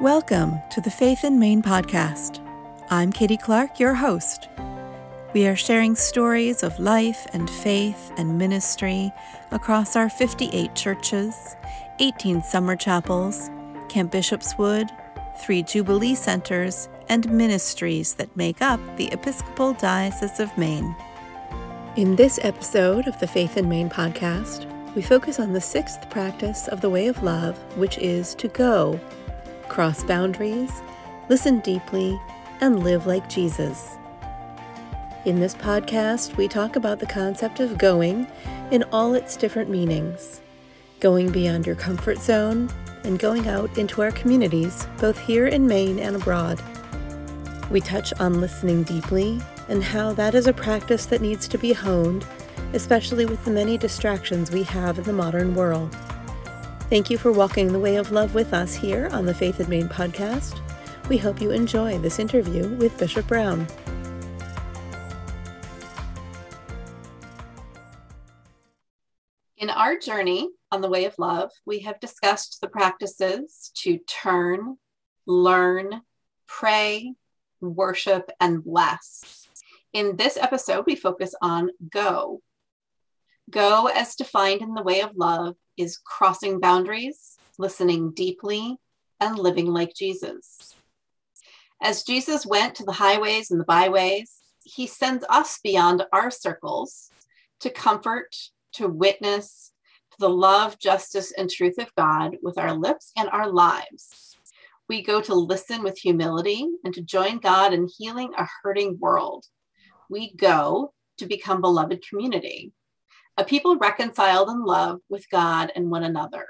Welcome to the Faith in Maine podcast. I'm Katie Clark, your host. We are sharing stories of life and faith and ministry across our 58 churches, 18 summer chapels, Camp Bishop's Wood, three Jubilee centers, and ministries that make up the Episcopal Diocese of Maine. In this episode of the Faith in Maine podcast, we focus on the sixth practice of the way of love, which is to go cross boundaries, listen deeply, and live like Jesus. In this podcast, we talk about the concept of going in all its different meanings going beyond your comfort zone and going out into our communities, both here in Maine and abroad. We touch on listening deeply and how that is a practice that needs to be honed, especially with the many distractions we have in the modern world. Thank you for walking the way of love with us here on the Faith in Maine podcast. We hope you enjoy this interview with Bishop Brown. In our journey on the way of love, we have discussed the practices to turn, learn, pray, worship, and bless. In this episode, we focus on go. Go, as defined in the way of love, is crossing boundaries, listening deeply, and living like Jesus. As Jesus went to the highways and the byways, he sends us beyond our circles to comfort, to witness, to the love, justice, and truth of God with our lips and our lives. We go to listen with humility and to join God in healing a hurting world. We go to become beloved community a people reconciled in love with God and one another.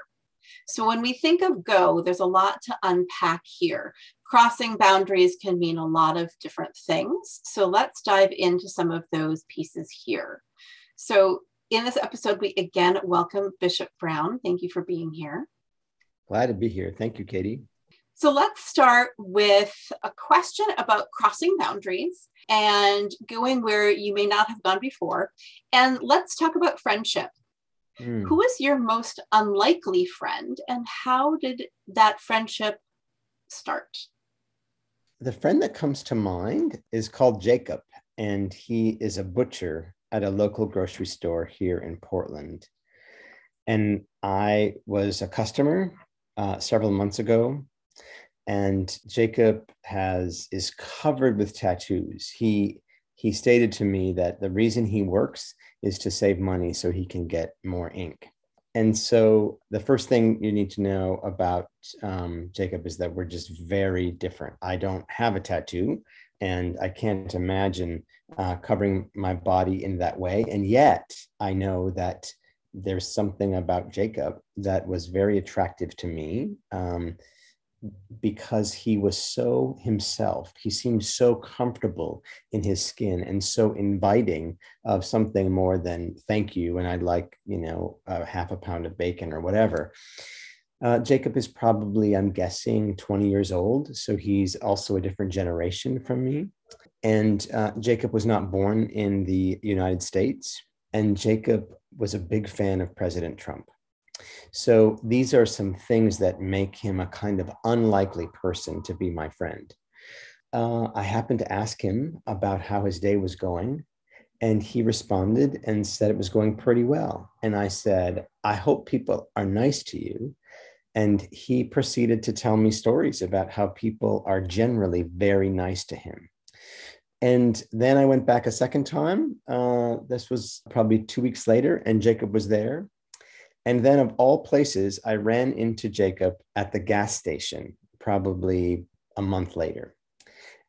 So when we think of go, there's a lot to unpack here. Crossing boundaries can mean a lot of different things. So let's dive into some of those pieces here. So in this episode, we again welcome Bishop Brown. Thank you for being here. Glad to be here. Thank you, Katie. So let's start with a question about crossing boundaries and going where you may not have gone before. And let's talk about friendship. Mm. Who is your most unlikely friend, and how did that friendship start? The friend that comes to mind is called Jacob, and he is a butcher at a local grocery store here in Portland. And I was a customer uh, several months ago and Jacob has is covered with tattoos. He he stated to me that the reason he works is to save money so he can get more ink. And so the first thing you need to know about um, Jacob is that we're just very different. I don't have a tattoo, and I can't imagine uh, covering my body in that way. And yet, I know that there's something about Jacob that was very attractive to me. Um, because he was so himself. He seemed so comfortable in his skin and so inviting of something more than thank you. And I'd like, you know, a half a pound of bacon or whatever. Uh, Jacob is probably, I'm guessing, 20 years old. So he's also a different generation from me. And uh, Jacob was not born in the United States. And Jacob was a big fan of President Trump. So these are some things that make him a kind of unlikely person to be my friend. Uh, I happened to ask him about how his day was going, and he responded and said it was going pretty well. And I said, I hope people are nice to you. And he proceeded to tell me stories about how people are generally very nice to him. And then I went back a second time. Uh, this was probably two weeks later, and Jacob was there. And then, of all places, I ran into Jacob at the gas station probably a month later.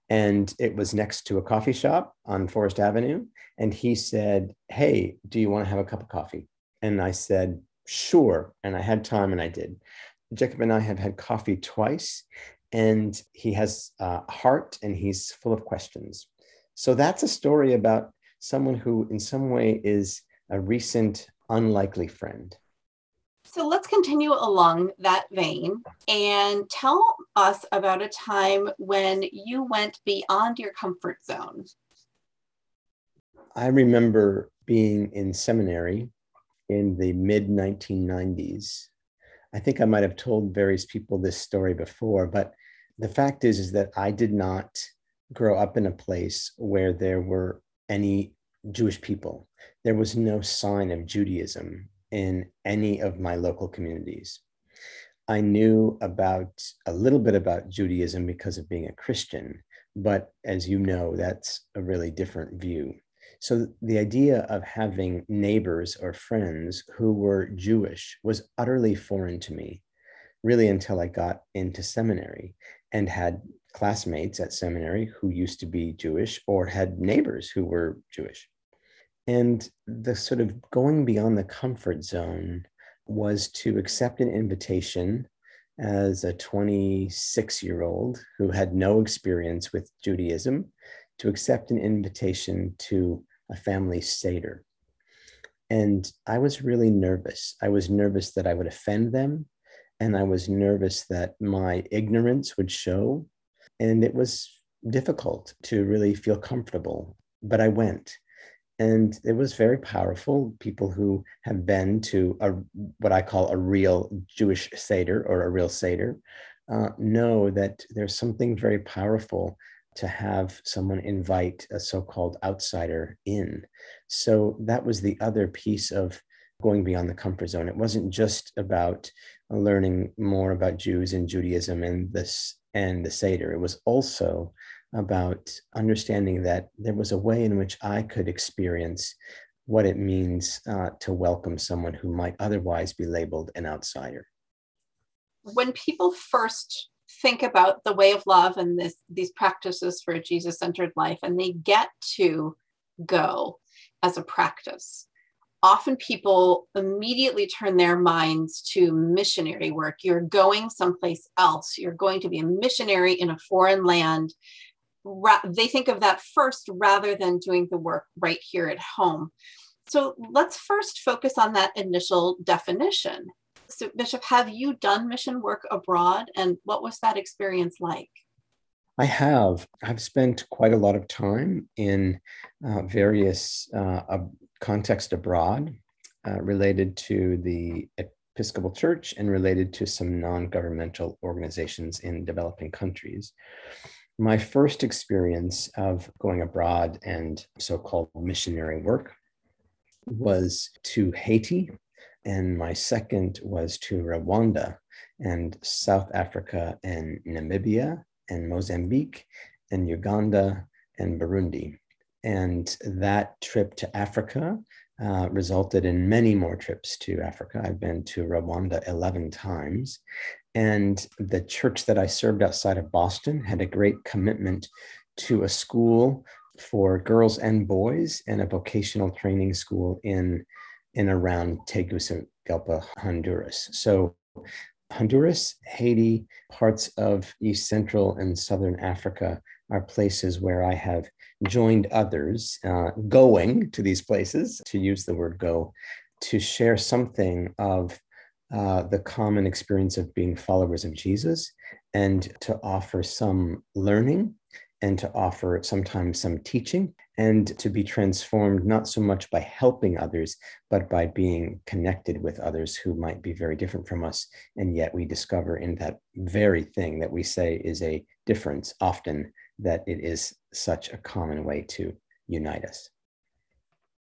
And it was next to a coffee shop on Forest Avenue. And he said, Hey, do you want to have a cup of coffee? And I said, Sure. And I had time and I did. Jacob and I have had coffee twice, and he has uh, a heart and he's full of questions. So that's a story about someone who, in some way, is a recent unlikely friend. So let's continue along that vein and tell us about a time when you went beyond your comfort zone. I remember being in seminary in the mid 1990s. I think I might have told various people this story before, but the fact is, is that I did not grow up in a place where there were any Jewish people. There was no sign of Judaism in any of my local communities. I knew about a little bit about Judaism because of being a Christian, but as you know, that's a really different view. So the idea of having neighbors or friends who were Jewish was utterly foreign to me, really until I got into seminary and had classmates at seminary who used to be Jewish or had neighbors who were Jewish. And the sort of going beyond the comfort zone was to accept an invitation as a 26 year old who had no experience with Judaism to accept an invitation to a family Seder. And I was really nervous. I was nervous that I would offend them. And I was nervous that my ignorance would show. And it was difficult to really feel comfortable. But I went and it was very powerful. People who have been to a what I call a real Jewish seder or a real seder uh, know that there's something very powerful to have someone invite a so-called outsider in. So that was the other piece of going beyond the comfort zone. It wasn't just about learning more about Jews and Judaism and this and the seder. It was also about understanding that there was a way in which I could experience what it means uh, to welcome someone who might otherwise be labeled an outsider. When people first think about the way of love and this, these practices for a Jesus centered life, and they get to go as a practice, often people immediately turn their minds to missionary work. You're going someplace else. You're going to be a missionary in a foreign land ra- they think of that first rather than doing the work right here at home. So let's first focus on that initial definition. So, Bishop, have you done mission work abroad and what was that experience like? I have. I've spent quite a lot of time in uh, various uh, contexts abroad uh, related to the Episcopal Church and related to some non governmental organizations in developing countries my first experience of going abroad and so called missionary work was to Haiti, and my second was to Rwanda and South Africa and Namibia and Mozambique and Uganda and Burundi. And that trip to Africa uh, resulted in many more trips to Africa. I've been to Rwanda 11 times. And the church that I served outside of Boston had a great commitment to a school for girls and boys and a vocational training school in in around Tegucigalpa, Honduras. So Honduras, Haiti, parts of East Central and Southern Africa are places where I have joined others uh, going to these places, to use the word go, to share something of uh, the common experience of being followers of Jesus and to offer some learning and to offer sometimes some teaching and to be transformed not so much by helping others, but by being connected with others who might be very different from us. And yet we discover in that very thing that we say is a difference often that it is such a common way to unite us.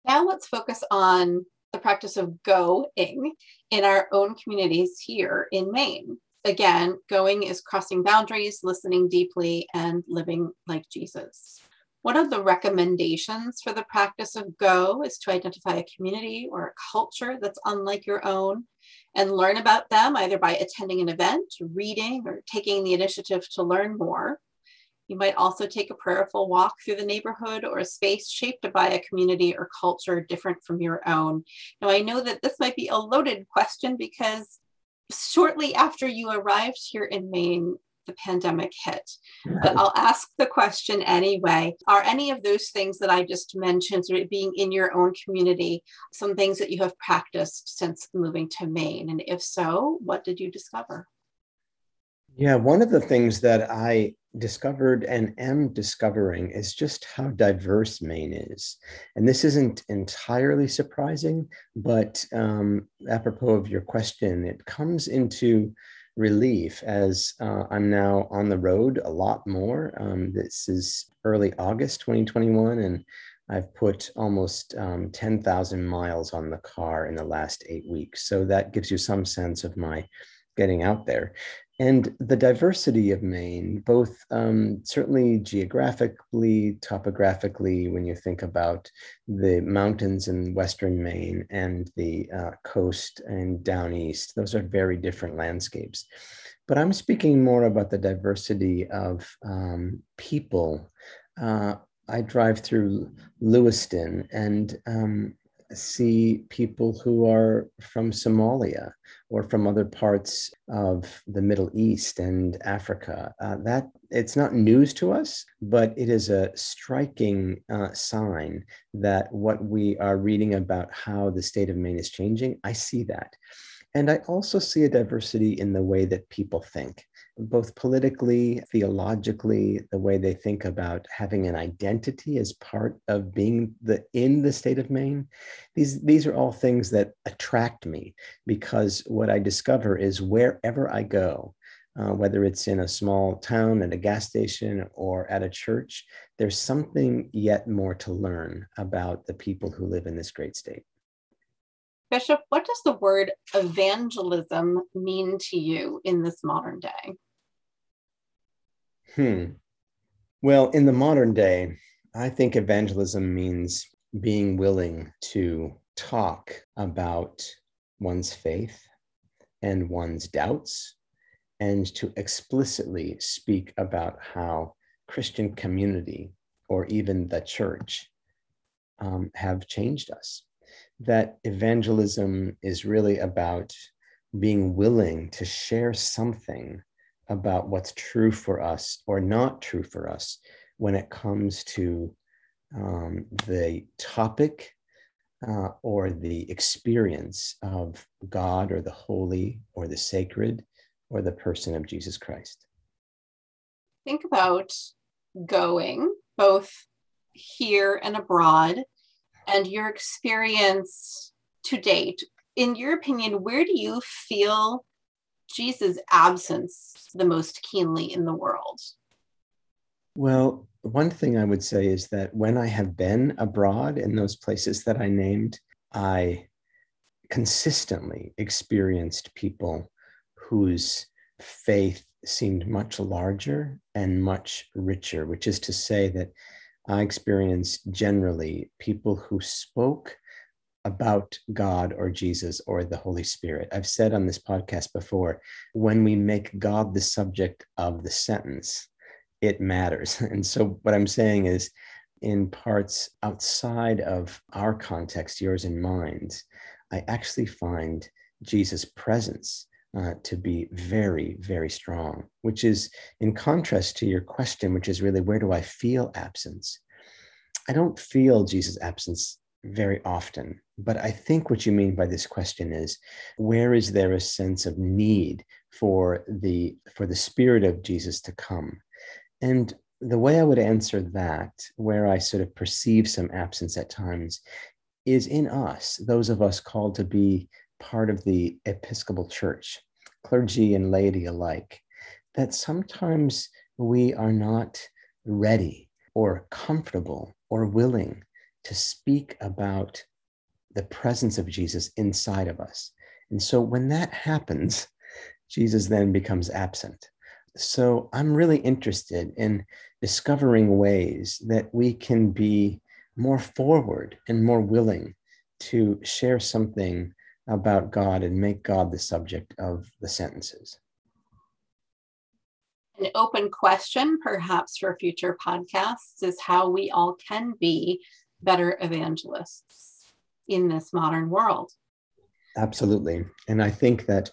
Now let's focus on the practice of going in our own communities here in Maine. Again, going is crossing boundaries, listening deeply, and living like Jesus. One of the recommendations for the practice of go is to identify a community or a culture that's unlike your own and learn about them either by attending an event, reading, or taking the initiative to learn more. You might also take a prayerful walk through the neighborhood or a space shaped by a community or culture different from your own. Now, I know that this might be a loaded question because shortly after you arrived here in Maine, the pandemic hit. But I'll ask the question anyway. Are any of those things that I just mentioned, sort of being in your own community, some things that you have practiced since moving to Maine? And if so, what did you discover? Yeah, one of the things that I discovered and am discovering is just how diverse Maine is. And this isn't entirely surprising, but um, apropos of your question, it comes into relief as uh, I'm now on the road a lot more. Um, this is early August 2021, and I've put almost um, 10,000 miles on the car in the last eight weeks. So that gives you some sense of my getting out there. And the diversity of Maine, both um, certainly geographically, topographically, when you think about the mountains in Western Maine and the uh, coast and down east, those are very different landscapes. But I'm speaking more about the diversity of um, people. Uh, I drive through Lewiston and um, see people who are from Somalia or from other parts of the Middle East and Africa. Uh, that it's not news to us, but it is a striking uh, sign that what we are reading about how the state of Maine is changing, I see that. And I also see a diversity in the way that people think both politically, theologically, the way they think about having an identity as part of being the in the state of Maine. These these are all things that attract me because what I discover is wherever I go, uh, whether it's in a small town at a gas station or at a church, there's something yet more to learn about the people who live in this great state. Bishop, what does the word evangelism mean to you in this modern day? Hmm. Well, in the modern day, I think evangelism means being willing to talk about one's faith and one's doubts and to explicitly speak about how Christian community or even the church um, have changed us that evangelism is really about being willing to share something about what's true for us or not true for us when it comes to um, the topic uh, or the experience of God or the holy or the sacred or the person of Jesus Christ. Think about going both here and abroad and your experience to date, in your opinion, where do you feel Jesus' absence the most keenly in the world? Well, one thing I would say is that when I have been abroad in those places that I named, I consistently experienced people whose faith seemed much larger and much richer, which is to say that I experienced generally people who spoke about God or Jesus or the Holy Spirit. I've said on this podcast before when we make God the subject of the sentence, it matters. And so, what I'm saying is, in parts outside of our context, yours and mine, I actually find Jesus' presence uh, to be very, very strong, which is in contrast to your question, which is really where do I feel absence? I don't feel Jesus' absence very often, but I think what you mean by this question is where is there a sense of need for the for the spirit of Jesus to come? And the way I would answer that, where I sort of perceive some absence at times, is in us, those of us called to be part of the Episcopal Church, clergy and laity alike, that sometimes we are not ready or comfortable or willing to speak about the presence of Jesus inside of us. And so when that happens, Jesus then becomes absent. So I'm really interested in discovering ways that we can be more forward and more willing to share something about God and make God the subject of the sentences. An open question, perhaps for future podcasts, is how we all can be better evangelists in this modern world. Absolutely. And I think that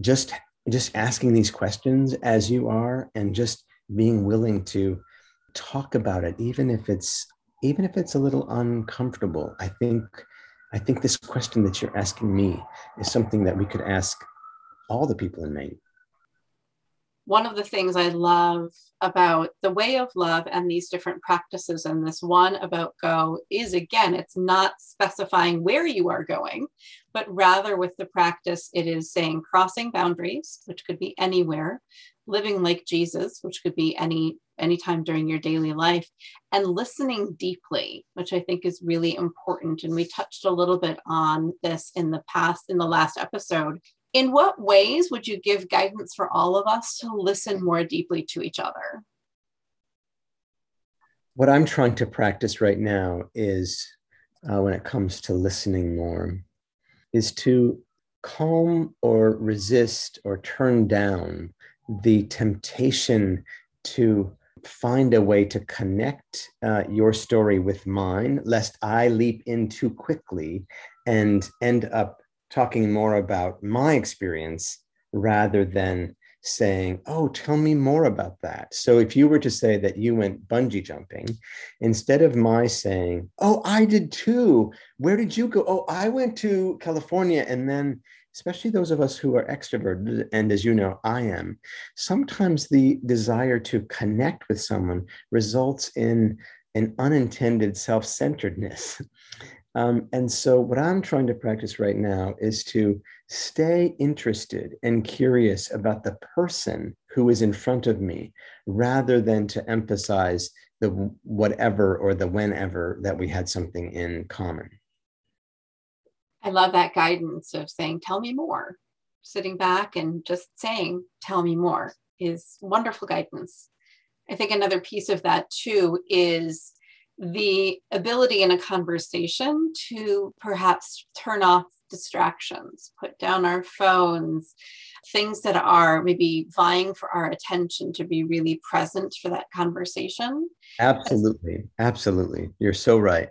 just just asking these questions as you are and just being willing to talk about it even if it's even if it's a little uncomfortable i think i think this question that you're asking me is something that we could ask all the people in maine one of the things I love about the way of love and these different practices and this one about go is again, it's not specifying where you are going, but rather with the practice, it is saying crossing boundaries, which could be anywhere, living like Jesus, which could be any anytime during your daily life, and listening deeply, which I think is really important. And we touched a little bit on this in the past, in the last episode. In what ways would you give guidance for all of us to listen more deeply to each other? What I'm trying to practice right now is uh, when it comes to listening more, is to calm or resist or turn down the temptation to find a way to connect uh, your story with mine, lest I leap in too quickly and end up talking more about my experience rather than saying, Oh, tell me more about that. So if you were to say that you went bungee jumping, instead of my saying, Oh, I did too. Where did you go? Oh, I went to California and then especially those of us who are extroverted, and as you know, I am, sometimes the desire to connect with someone results in an unintended self centeredness. Um, and so, what I'm trying to practice right now is to stay interested and curious about the person who is in front of me rather than to emphasize the whatever or the whenever that we had something in common. I love that guidance of saying, tell me more. Sitting back and just saying, tell me more is wonderful guidance. I think another piece of that too is the ability in a conversation to perhaps turn off distractions, put down our phones, things that are maybe vying for our attention to be really present for that conversation. Absolutely. Absolutely. You're so right.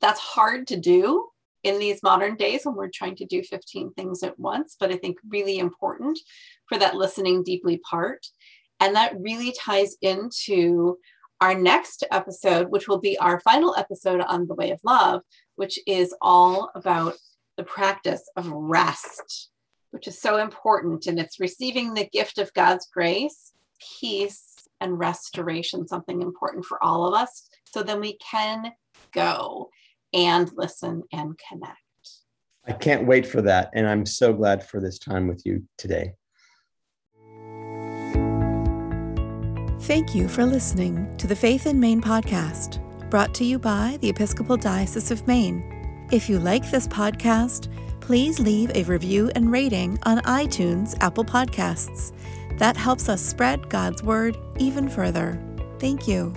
That's hard to do in these modern days when we're trying to do 15 things at once, but I think really important for that listening deeply part. And that really ties into our next episode, which will be our final episode on the way of love, which is all about the practice of rest, which is so important. And it's receiving the gift of God's grace, peace, and restoration, something important for all of us. So then we can go and listen and connect. I can't wait for that. And I'm so glad for this time with you today. Thank you for listening to the Faith in Maine podcast, brought to you by the Episcopal Diocese of Maine. If you like this podcast, please leave a review and rating on iTunes, Apple Podcasts. That helps us spread God's word even further. Thank you.